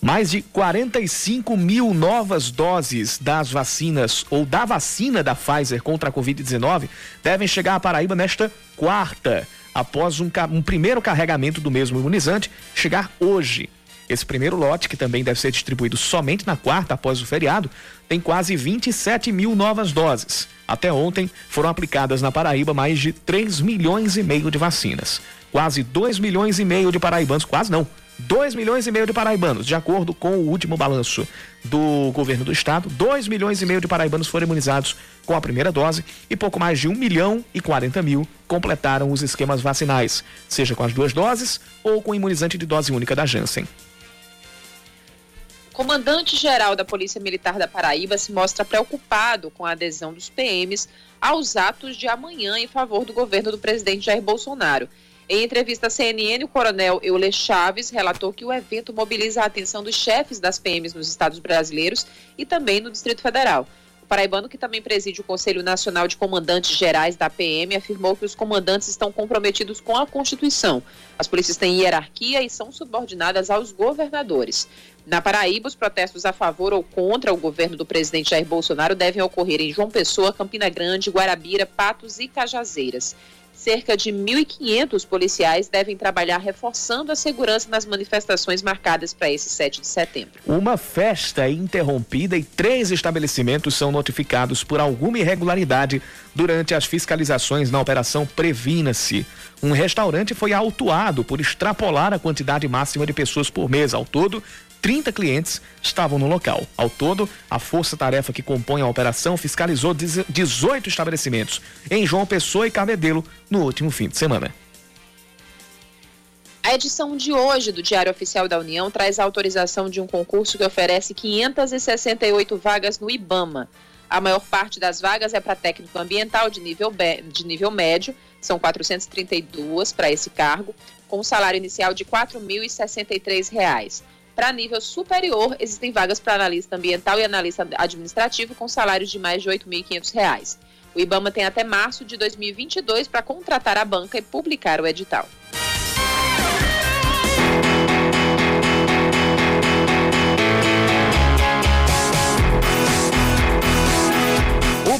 Mais de 45 mil novas doses das vacinas ou da vacina da Pfizer contra a Covid-19 devem chegar à Paraíba nesta quarta, após um, um primeiro carregamento do mesmo imunizante chegar hoje. Esse primeiro lote, que também deve ser distribuído somente na quarta após o feriado, tem quase 27 mil novas doses. Até ontem foram aplicadas na Paraíba mais de 3 milhões e meio de vacinas. Quase 2 milhões e meio de paraibanos, quase não, 2 milhões e meio de paraibanos, de acordo com o último balanço do governo do estado, 2 milhões e meio de paraibanos foram imunizados com a primeira dose e pouco mais de 1 milhão e 40 mil completaram os esquemas vacinais, seja com as duas doses ou com o imunizante de dose única da Janssen comandante-geral da Polícia Militar da Paraíba se mostra preocupado com a adesão dos PMs aos atos de amanhã em favor do governo do presidente Jair Bolsonaro. Em entrevista à CNN, o coronel Euler Chaves relatou que o evento mobiliza a atenção dos chefes das PMs nos estados brasileiros e também no Distrito Federal. O paraibano, que também preside o Conselho Nacional de Comandantes Gerais da PM, afirmou que os comandantes estão comprometidos com a Constituição. As polícias têm hierarquia e são subordinadas aos governadores. Na Paraíba, os protestos a favor ou contra o governo do presidente Jair Bolsonaro devem ocorrer em João Pessoa, Campina Grande, Guarabira, Patos e Cajazeiras. Cerca de 1.500 policiais devem trabalhar reforçando a segurança nas manifestações marcadas para esse 7 de setembro. Uma festa interrompida e três estabelecimentos são notificados por alguma irregularidade durante as fiscalizações na Operação Previna-se. Um restaurante foi autuado por extrapolar a quantidade máxima de pessoas por mês. Ao todo, 30 clientes estavam no local. Ao todo, a força-tarefa que compõe a operação fiscalizou 18 estabelecimentos em João Pessoa e Cabedelo no último fim de semana. A edição de hoje do Diário Oficial da União traz a autorização de um concurso que oferece 568 vagas no IBAMA. A maior parte das vagas é para técnico ambiental de nível, de nível médio, são 432 para esse cargo, com um salário inicial de R$ 4.063. Para nível superior, existem vagas para analista ambiental e analista administrativo com salários de mais de R$ 8.500. O IBAMA tem até março de 2022 para contratar a banca e publicar o edital.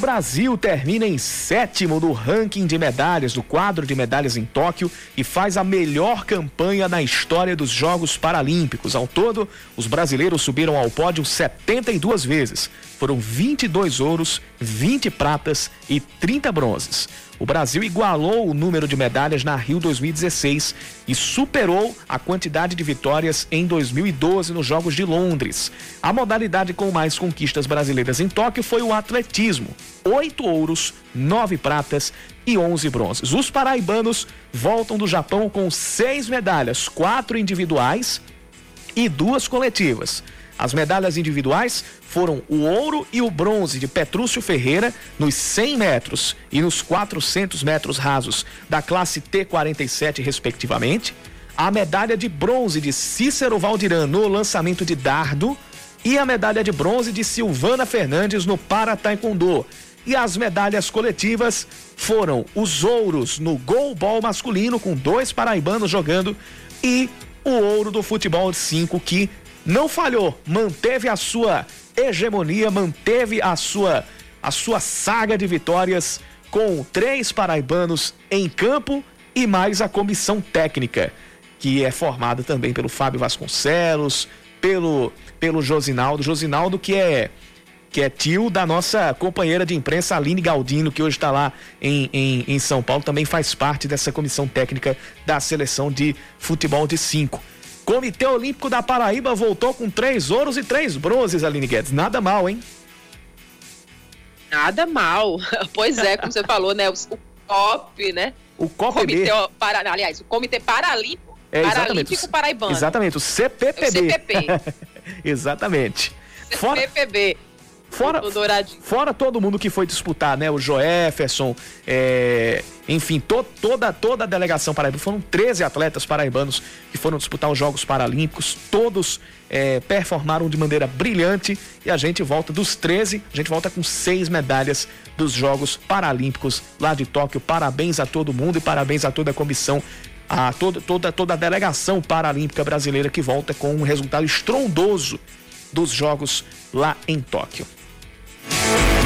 Brasil termina em sétimo no ranking de medalhas, do quadro de medalhas em Tóquio e faz a melhor campanha na história dos Jogos Paralímpicos. Ao todo, os brasileiros subiram ao pódio 72 vezes. Foram 22 ouros, 20 pratas e 30 bronzes. o Brasil igualou o número de medalhas na Rio 2016 e superou a quantidade de vitórias em 2012 nos Jogos de Londres. A modalidade com mais conquistas brasileiras em Tóquio foi o atletismo: oito ouros, nove pratas e onze bronzes. Os paraibanos voltam do Japão com seis medalhas, quatro individuais e duas coletivas. As medalhas individuais foram o ouro e o bronze de Petrúcio Ferreira nos 100 metros e nos 400 metros rasos da classe T47, respectivamente. A medalha de bronze de Cícero Valdiran no lançamento de dardo e a medalha de bronze de Silvana Fernandes no para taekwondo. E as medalhas coletivas foram os ouros no goalball masculino com dois paraibanos jogando e o ouro do futebol de 5 que não falhou, manteve a sua hegemonia, manteve a sua a sua saga de vitórias com três paraibanos em campo e mais a comissão técnica, que é formada também pelo Fábio Vasconcelos, pelo pelo Josinaldo, Josinaldo que é que é tio da nossa companheira de imprensa Aline Galdino, que hoje está lá em, em, em São Paulo, também faz parte dessa comissão técnica da seleção de futebol de cinco. Comitê Olímpico da Paraíba voltou com três ouros e três bronzes, Aline Guedes. Nada mal, hein? Nada mal. Pois é, como você falou, né? O COP, né? O COP Comitê, para, aliás, o Comitê Paralímpico, é, Paralímpico Paraibano. Exatamente, o CPPB. O CPP. exatamente. CPPB. Fora, fora todo mundo que foi disputar, né? O Joefferson, é, enfim, to, toda, toda a delegação paraibana. Foram 13 atletas paraibanos que foram disputar os Jogos Paralímpicos. Todos é, performaram de maneira brilhante e a gente volta dos 13, a gente volta com seis medalhas dos Jogos Paralímpicos lá de Tóquio. Parabéns a todo mundo e parabéns a toda a comissão a toda, toda, toda a delegação paralímpica brasileira que volta com um resultado estrondoso dos Jogos lá em Tóquio. Thank you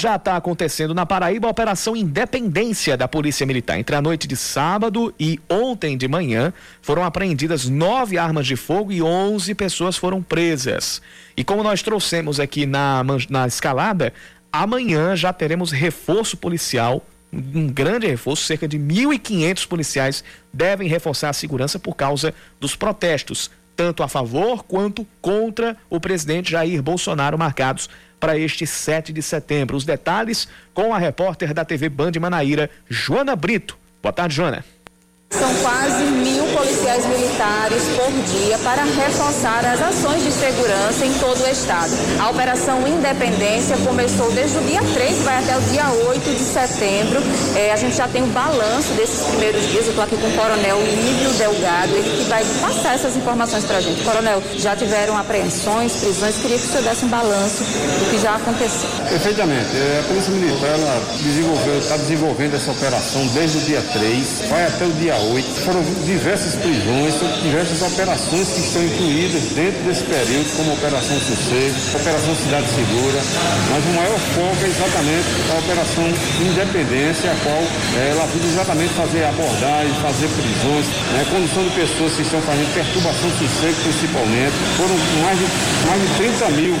já está acontecendo na Paraíba a Operação Independência da Polícia Militar. Entre a noite de sábado e ontem de manhã foram apreendidas nove armas de fogo e onze pessoas foram presas. E como nós trouxemos aqui na, na escalada, amanhã já teremos reforço policial um grande reforço, cerca de 1.500 policiais devem reforçar a segurança por causa dos protestos, tanto a favor quanto contra o presidente Jair Bolsonaro, marcados para este 7 de setembro. Os detalhes com a repórter da TV Band Manaíra, Joana Brito. Boa tarde, Joana. São quase mil policiais militares por dia para reforçar as ações de segurança em todo o estado. A Operação Independência começou desde o dia 3 e vai até o dia 8 de setembro. É, a gente já tem o um balanço desses primeiros dias. Eu estou aqui com o Coronel Lívio Delgado, ele que vai passar essas informações para a gente. Coronel, já tiveram apreensões, prisões? Queria que o senhor desse um balanço do que já aconteceu. Perfeitamente. É, a Polícia Militar está desenvolvendo essa operação desde o dia 3, vai até o dia 8. Foram diversas prisões, diversas operações que estão incluídas dentro desse período, como Operação Sossego, Operação Cidade Segura, mas o maior foco é exatamente a Operação Independência, a qual é, ela visa exatamente fazer abordagem, fazer prisões, né, condução de pessoas que estão fazendo perturbação do sossego principalmente. Foram mais de, mais de 30 mil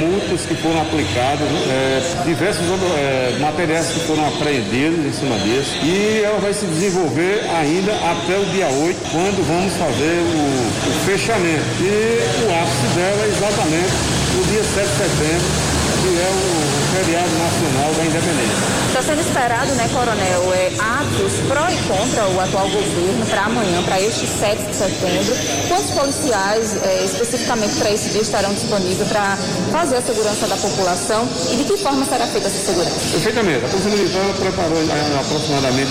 multas que foram aplicadas, é, diversos é, materiais que foram apreendidos em cima disso, e ela vai se desenvolver ainda ainda até o dia 8, quando vamos fazer o, o fechamento. E o ápice dela é exatamente no dia 7 de setembro, que é o feriado nacional da independência. Está sendo esperado, né, Coronel, é, atos pró e contra o atual governo para amanhã, para este 7 de setembro. Quantos policiais, é, especificamente para esse dia, estarão disponíveis para fazer a segurança da população e de que forma será feita essa segurança? Perfeitamente. A Polícia Militar preparou é, aproximadamente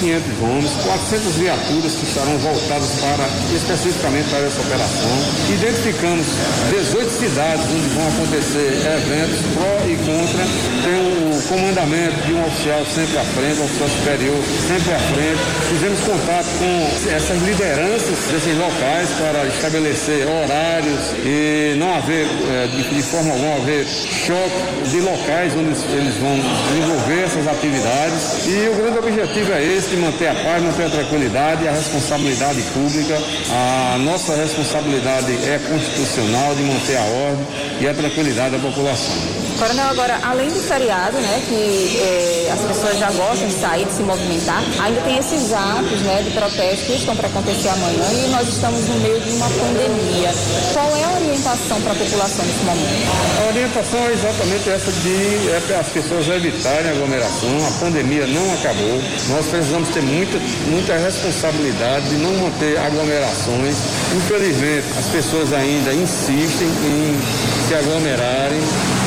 1.500 homens, 400 viaturas que estarão voltadas para, especificamente para essa operação. Identificamos 18 cidades onde vão acontecer eventos pró e contra. Tem o comandamento de um oficial sempre à frente, um oficial superior sempre à frente. Fizemos contato com essas lideranças desses locais para estabelecer horários e não haver, é, de, forma alguma, haver choque de locais onde eles vão desenvolver essas atividades. E o grande objetivo é esse, manter a paz, manter a tranquilidade e a responsabilidade pública. A nossa responsabilidade é constitucional de manter a ordem e a tranquilidade da população. Coronel, agora, além do feriado, né, que eh, as pessoas já gostam de sair, de se movimentar, ainda tem esses atos né, de protesto que estão para acontecer amanhã e nós estamos no meio de uma pandemia. Qual é a orientação para a população nesse momento? A orientação é exatamente essa de é, as pessoas evitarem aglomeração. A pandemia não acabou. Nós precisamos ter muita, muita responsabilidade de não manter aglomerações. Infelizmente, as pessoas ainda insistem em se aglomerarem.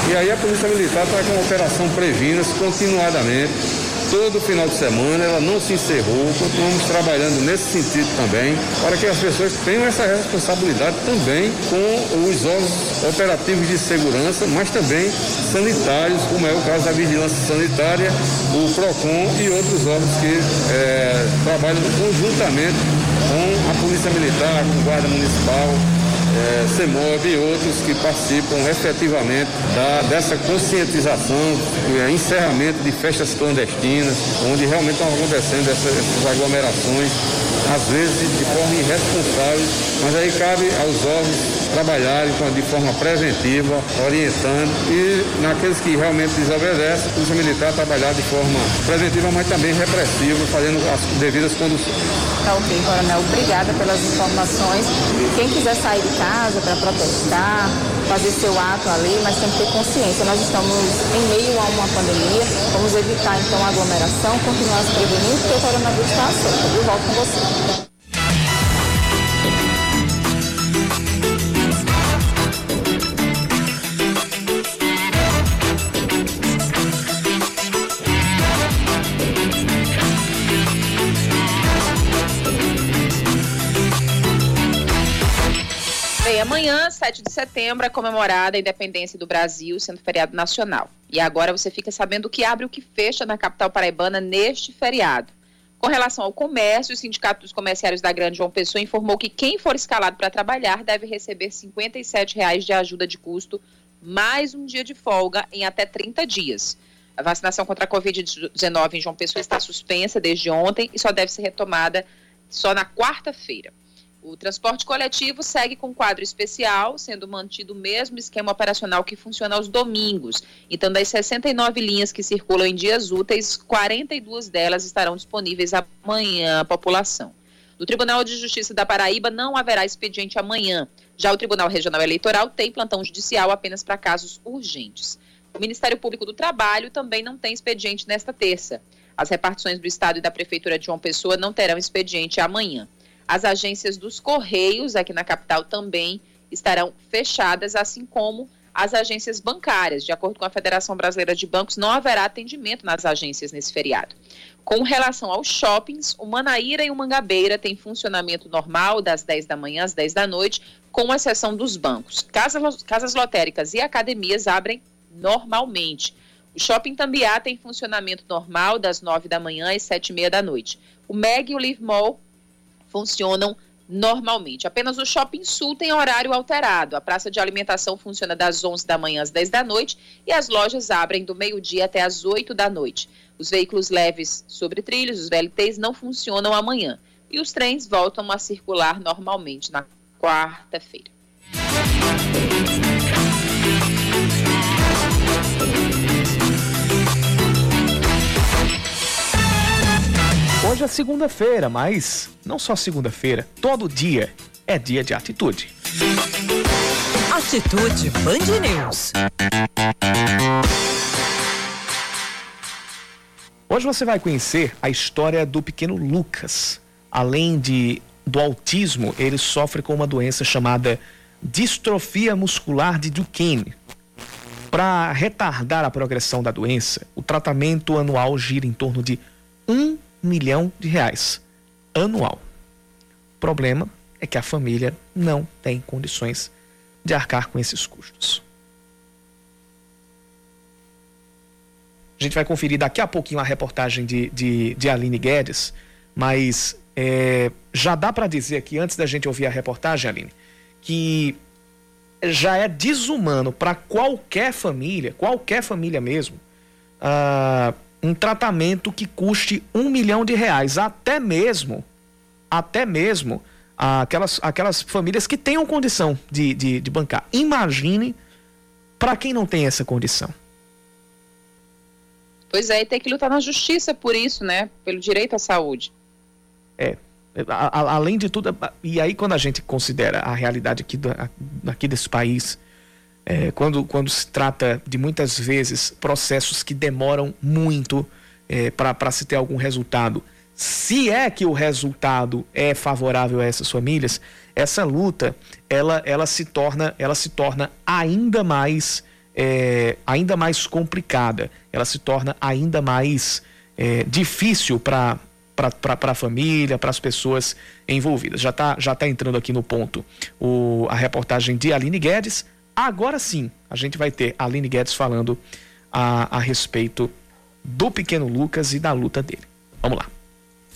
E aí a Polícia Militar está com operação Previnas continuadamente. Todo final de semana ela não se encerrou, continuamos trabalhando nesse sentido também, para que as pessoas tenham essa responsabilidade também com os órgãos operativos de segurança, mas também sanitários, como é o caso da Vigilância Sanitária, o PROCON e outros órgãos que é, trabalham conjuntamente com a Polícia Militar, com a Guarda Municipal, é, CEMOB e outros que participam efetivamente da, dessa conscientização, é, encerramento de festas clandestinas, onde realmente estão acontecendo essas, essas aglomerações, às vezes de forma irresponsável, mas aí cabe aos órgãos trabalharem de forma preventiva, orientando e naqueles que realmente desobedecem, a Polícia Militar trabalhar de forma preventiva, mas também repressiva, fazendo as devidas conduções. Tá ok, Coronel. Obrigada pelas informações. Quem quiser sair de casa para protestar, fazer seu ato ali, mas tem que ter consciência. Nós estamos em meio a uma pandemia, vamos evitar então a aglomeração, continuar se prevenindo, porque o coronavírus está solto. Eu volto com você. Amanhã, 7 de setembro, é comemorada a independência do Brasil, sendo feriado nacional. E agora você fica sabendo o que abre e o que fecha na capital paraibana neste feriado. Com relação ao comércio, o Sindicato dos Comerciários da Grande João Pessoa informou que quem for escalado para trabalhar deve receber 57 reais de ajuda de custo, mais um dia de folga em até 30 dias. A vacinação contra a Covid-19 em João Pessoa está suspensa desde ontem e só deve ser retomada só na quarta-feira. O transporte coletivo segue com quadro especial, sendo mantido o mesmo esquema operacional que funciona aos domingos. Então, das 69 linhas que circulam em dias úteis, 42 delas estarão disponíveis amanhã à população. No Tribunal de Justiça da Paraíba não haverá expediente amanhã. Já o Tribunal Regional Eleitoral tem plantão judicial apenas para casos urgentes. O Ministério Público do Trabalho também não tem expediente nesta terça. As repartições do Estado e da Prefeitura de João Pessoa não terão expediente amanhã. As agências dos Correios, aqui na capital, também estarão fechadas, assim como as agências bancárias. De acordo com a Federação Brasileira de Bancos, não haverá atendimento nas agências nesse feriado. Com relação aos shoppings, o Manaíra e o Mangabeira têm funcionamento normal das 10 da manhã às 10 da noite, com exceção dos bancos. Casas, casas lotéricas e academias abrem normalmente. O Shopping Tambiá tem funcionamento normal das 9 da manhã às 7 e meia da noite. O Meg e o Live Mall funcionam normalmente. Apenas o Shopping Sul tem horário alterado. A praça de alimentação funciona das 11 da manhã às 10 da noite e as lojas abrem do meio-dia até às 8 da noite. Os veículos leves sobre trilhos, os VLTs, não funcionam amanhã. E os trens voltam a circular normalmente na quarta-feira. Hoje é segunda-feira, mas não só segunda-feira, todo dia é dia de atitude. Atitude Band News. Hoje você vai conhecer a história do pequeno Lucas. Além de do autismo, ele sofre com uma doença chamada distrofia muscular de Duchenne. Para retardar a progressão da doença, o tratamento anual gira em torno de um milhão de reais anual. O problema é que a família não tem condições de arcar com esses custos. gente vai conferir daqui a pouquinho a reportagem de, de, de Aline Guedes, mas é, já dá para dizer aqui, antes da gente ouvir a reportagem, Aline, que já é desumano para qualquer família, qualquer família mesmo, uh, um tratamento que custe um milhão de reais, até mesmo, até mesmo aquelas, aquelas famílias que tenham condição de, de, de bancar. Imagine para quem não tem essa condição. Pois é, e tem que lutar na justiça por isso, né? Pelo direito à saúde. É. A, a, além de tudo, e aí quando a gente considera a realidade aqui, do, aqui desse país, é, quando, quando se trata de muitas vezes processos que demoram muito é, para se ter algum resultado, se é que o resultado é favorável a essas famílias, essa luta ela, ela se torna ela se torna ainda mais é, ainda mais complicada, ela se torna ainda mais é, difícil para para a família, para as pessoas envolvidas. Já está já tá entrando aqui no ponto o, a reportagem de Aline Guedes. Agora sim, a gente vai ter a Aline Guedes falando a, a respeito do pequeno Lucas e da luta dele. Vamos lá.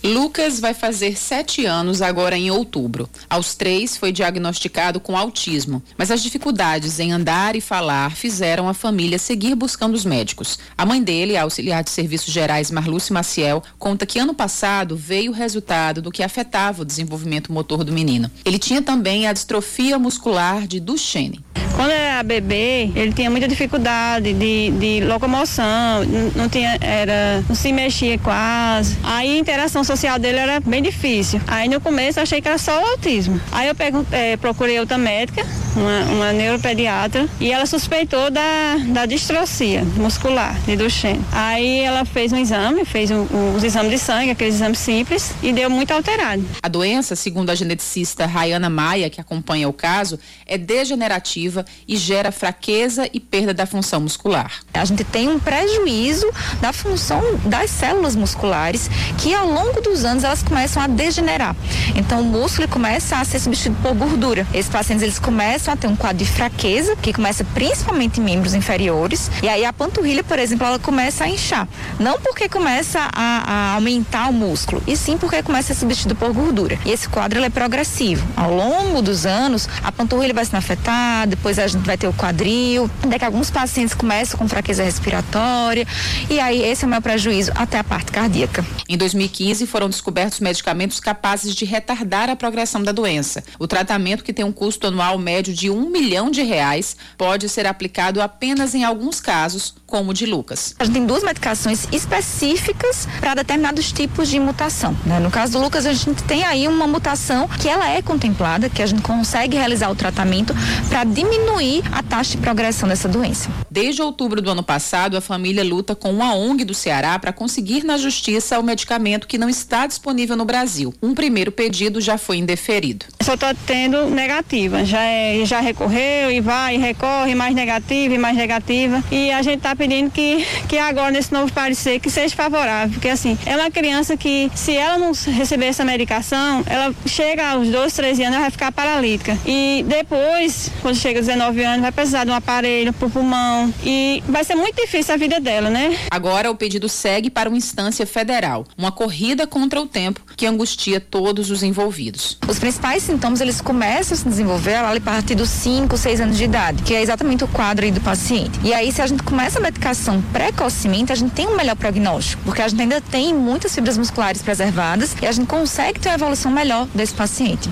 Lucas vai fazer sete anos agora em outubro. Aos três foi diagnosticado com autismo, mas as dificuldades em andar e falar fizeram a família seguir buscando os médicos. A mãe dele, a auxiliar de serviços gerais Marluce Maciel, conta que ano passado veio o resultado do que afetava o desenvolvimento motor do menino. Ele tinha também a distrofia muscular de Duchenne. Quando era bebê, ele tinha muita dificuldade de, de locomoção, não tinha, era, não se mexia quase. Aí interação social dele era bem difícil. Aí no começo eu achei que era só o autismo. Aí eu é, procurei outra médica, uma, uma neuropediatra, e ela suspeitou da, da distrofia muscular de Duchenne. Aí ela fez um exame, fez um, um, os exames de sangue, aqueles exames simples, e deu muito alterado. A doença, segundo a geneticista Rayana Maia, que acompanha o caso, é degenerativa e gera fraqueza e perda da função muscular. A gente tem um prejuízo da função das células musculares que ao longo longo dos anos elas começam a degenerar. Então o músculo começa a ser substituído por gordura. Esses pacientes eles começam a ter um quadro de fraqueza, que começa principalmente em membros inferiores, e aí a panturrilha, por exemplo, ela começa a inchar. Não porque começa a, a aumentar o músculo, e sim porque começa a ser substituído por gordura. E esse quadro é progressivo. Ao longo dos anos, a panturrilha vai sendo afetada, depois a gente vai ter o quadril, daqui alguns pacientes começam com fraqueza respiratória, e aí esse é o meu prejuízo até a parte cardíaca. Em 2015, foram descobertos medicamentos capazes de retardar a progressão da doença. O tratamento, que tem um custo anual médio de um milhão de reais, pode ser aplicado apenas em alguns casos, como o de Lucas. A gente tem duas medicações específicas para determinados tipos de mutação. Né? No caso do Lucas, a gente tem aí uma mutação que ela é contemplada, que a gente consegue realizar o tratamento para diminuir a taxa de progressão dessa doença. Desde outubro do ano passado, a família luta com uma ONG do Ceará para conseguir na justiça o medicamento que não está disponível no Brasil. Um primeiro pedido já foi indeferido. Só estou tendo negativa. Já, é, já recorreu e vai, e recorre, mais negativa e mais negativa. E a gente está pedindo que, que agora, nesse novo parecer, que seja favorável. Porque assim, é uma criança que, se ela não receber essa medicação, ela chega aos 12, 13 anos, ela vai ficar paralítica. E depois, quando chega aos 19 anos, vai precisar de um aparelho pro pulmão. E vai ser muito difícil a vida dela, né? Agora o pedido segue para uma instância federal. Uma corrida contra o tempo que angustia todos os envolvidos. Os principais sintomas eles começam a se desenvolver a partir dos 5, 6 anos de idade, que é exatamente o quadro aí do paciente. E aí, se a gente começa a medicação precocemente, a gente tem um melhor prognóstico, porque a gente ainda tem muitas fibras musculares preservadas e a gente consegue ter uma evolução melhor desse paciente.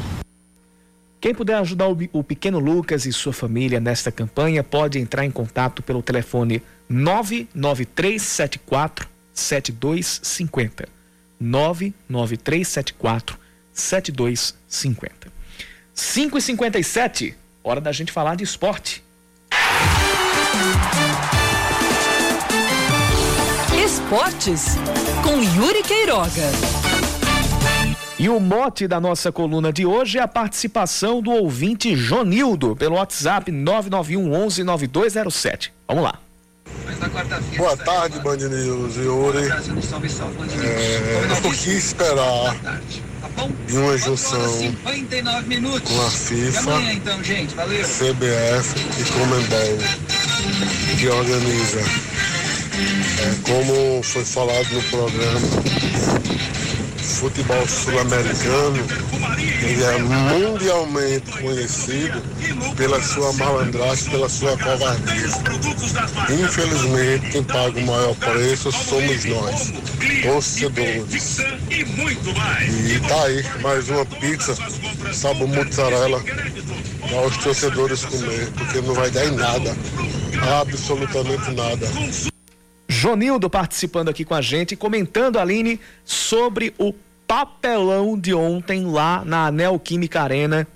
Quem puder ajudar o, pequeno Lucas e sua família nesta campanha pode entrar em contato pelo telefone 99374 7250. 99374 7250. 5 e 57 hora da gente falar de esporte. Esportes com Yuri Queiroga. E o mote da nossa coluna de hoje é a participação do ouvinte Jonildo pelo WhatsApp 991 11 9207. Vamos lá. Boa tarde, Band News Yuri. É, eu quis esperar de uma junção com a FIFA, CBF e Comembol, que organiza. É, como foi falado no programa, futebol sul-americano ele é mundialmente conhecido pela sua malandragem, pela sua covardia. Infelizmente, quem paga o maior preço somos nós, torcedores. E tá aí, mais uma pizza, sabor mozzarella, para os torcedores comer, porque não vai dar em nada, absolutamente nada. Jonildo participando aqui com a gente, comentando, Aline, sobre o papelão de ontem lá na Neoquímica Arena,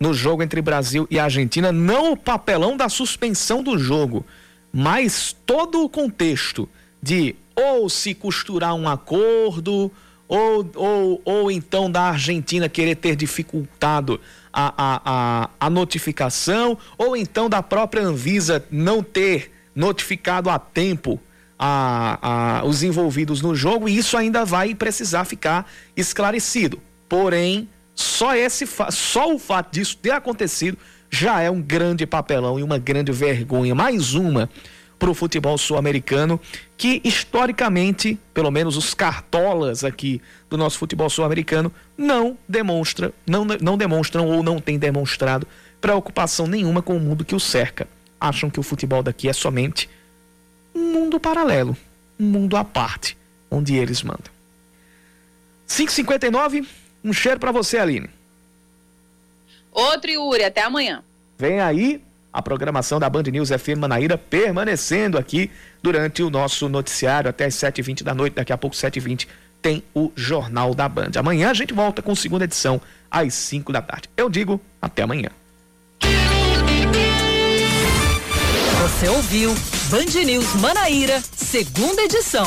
no jogo entre Brasil e Argentina. Não o papelão da suspensão do jogo, mas todo o contexto de ou se costurar um acordo, ou, ou, ou então da Argentina querer ter dificultado a, a, a, a notificação, ou então da própria Anvisa não ter notificado a tempo a, a, os envolvidos no jogo e isso ainda vai precisar ficar esclarecido. Porém, só esse só o fato disso ter acontecido já é um grande papelão e uma grande vergonha, mais uma para o futebol sul-americano que historicamente, pelo menos os cartolas aqui do nosso futebol sul-americano não demonstra, não, não demonstram ou não têm demonstrado preocupação nenhuma com o mundo que o cerca. Acham que o futebol daqui é somente um mundo paralelo, um mundo à parte, onde eles mandam. 5:59, um cheiro para você, Aline. Outro Yuri, até amanhã. Vem aí a programação da Band News FM Manaíra permanecendo aqui durante o nosso noticiário até as 7h20 da noite. Daqui a pouco, 7h20, tem o Jornal da Band. Amanhã a gente volta com segunda edição às 5 da tarde. Eu digo até amanhã. Você ouviu Band News Manaíra, segunda edição.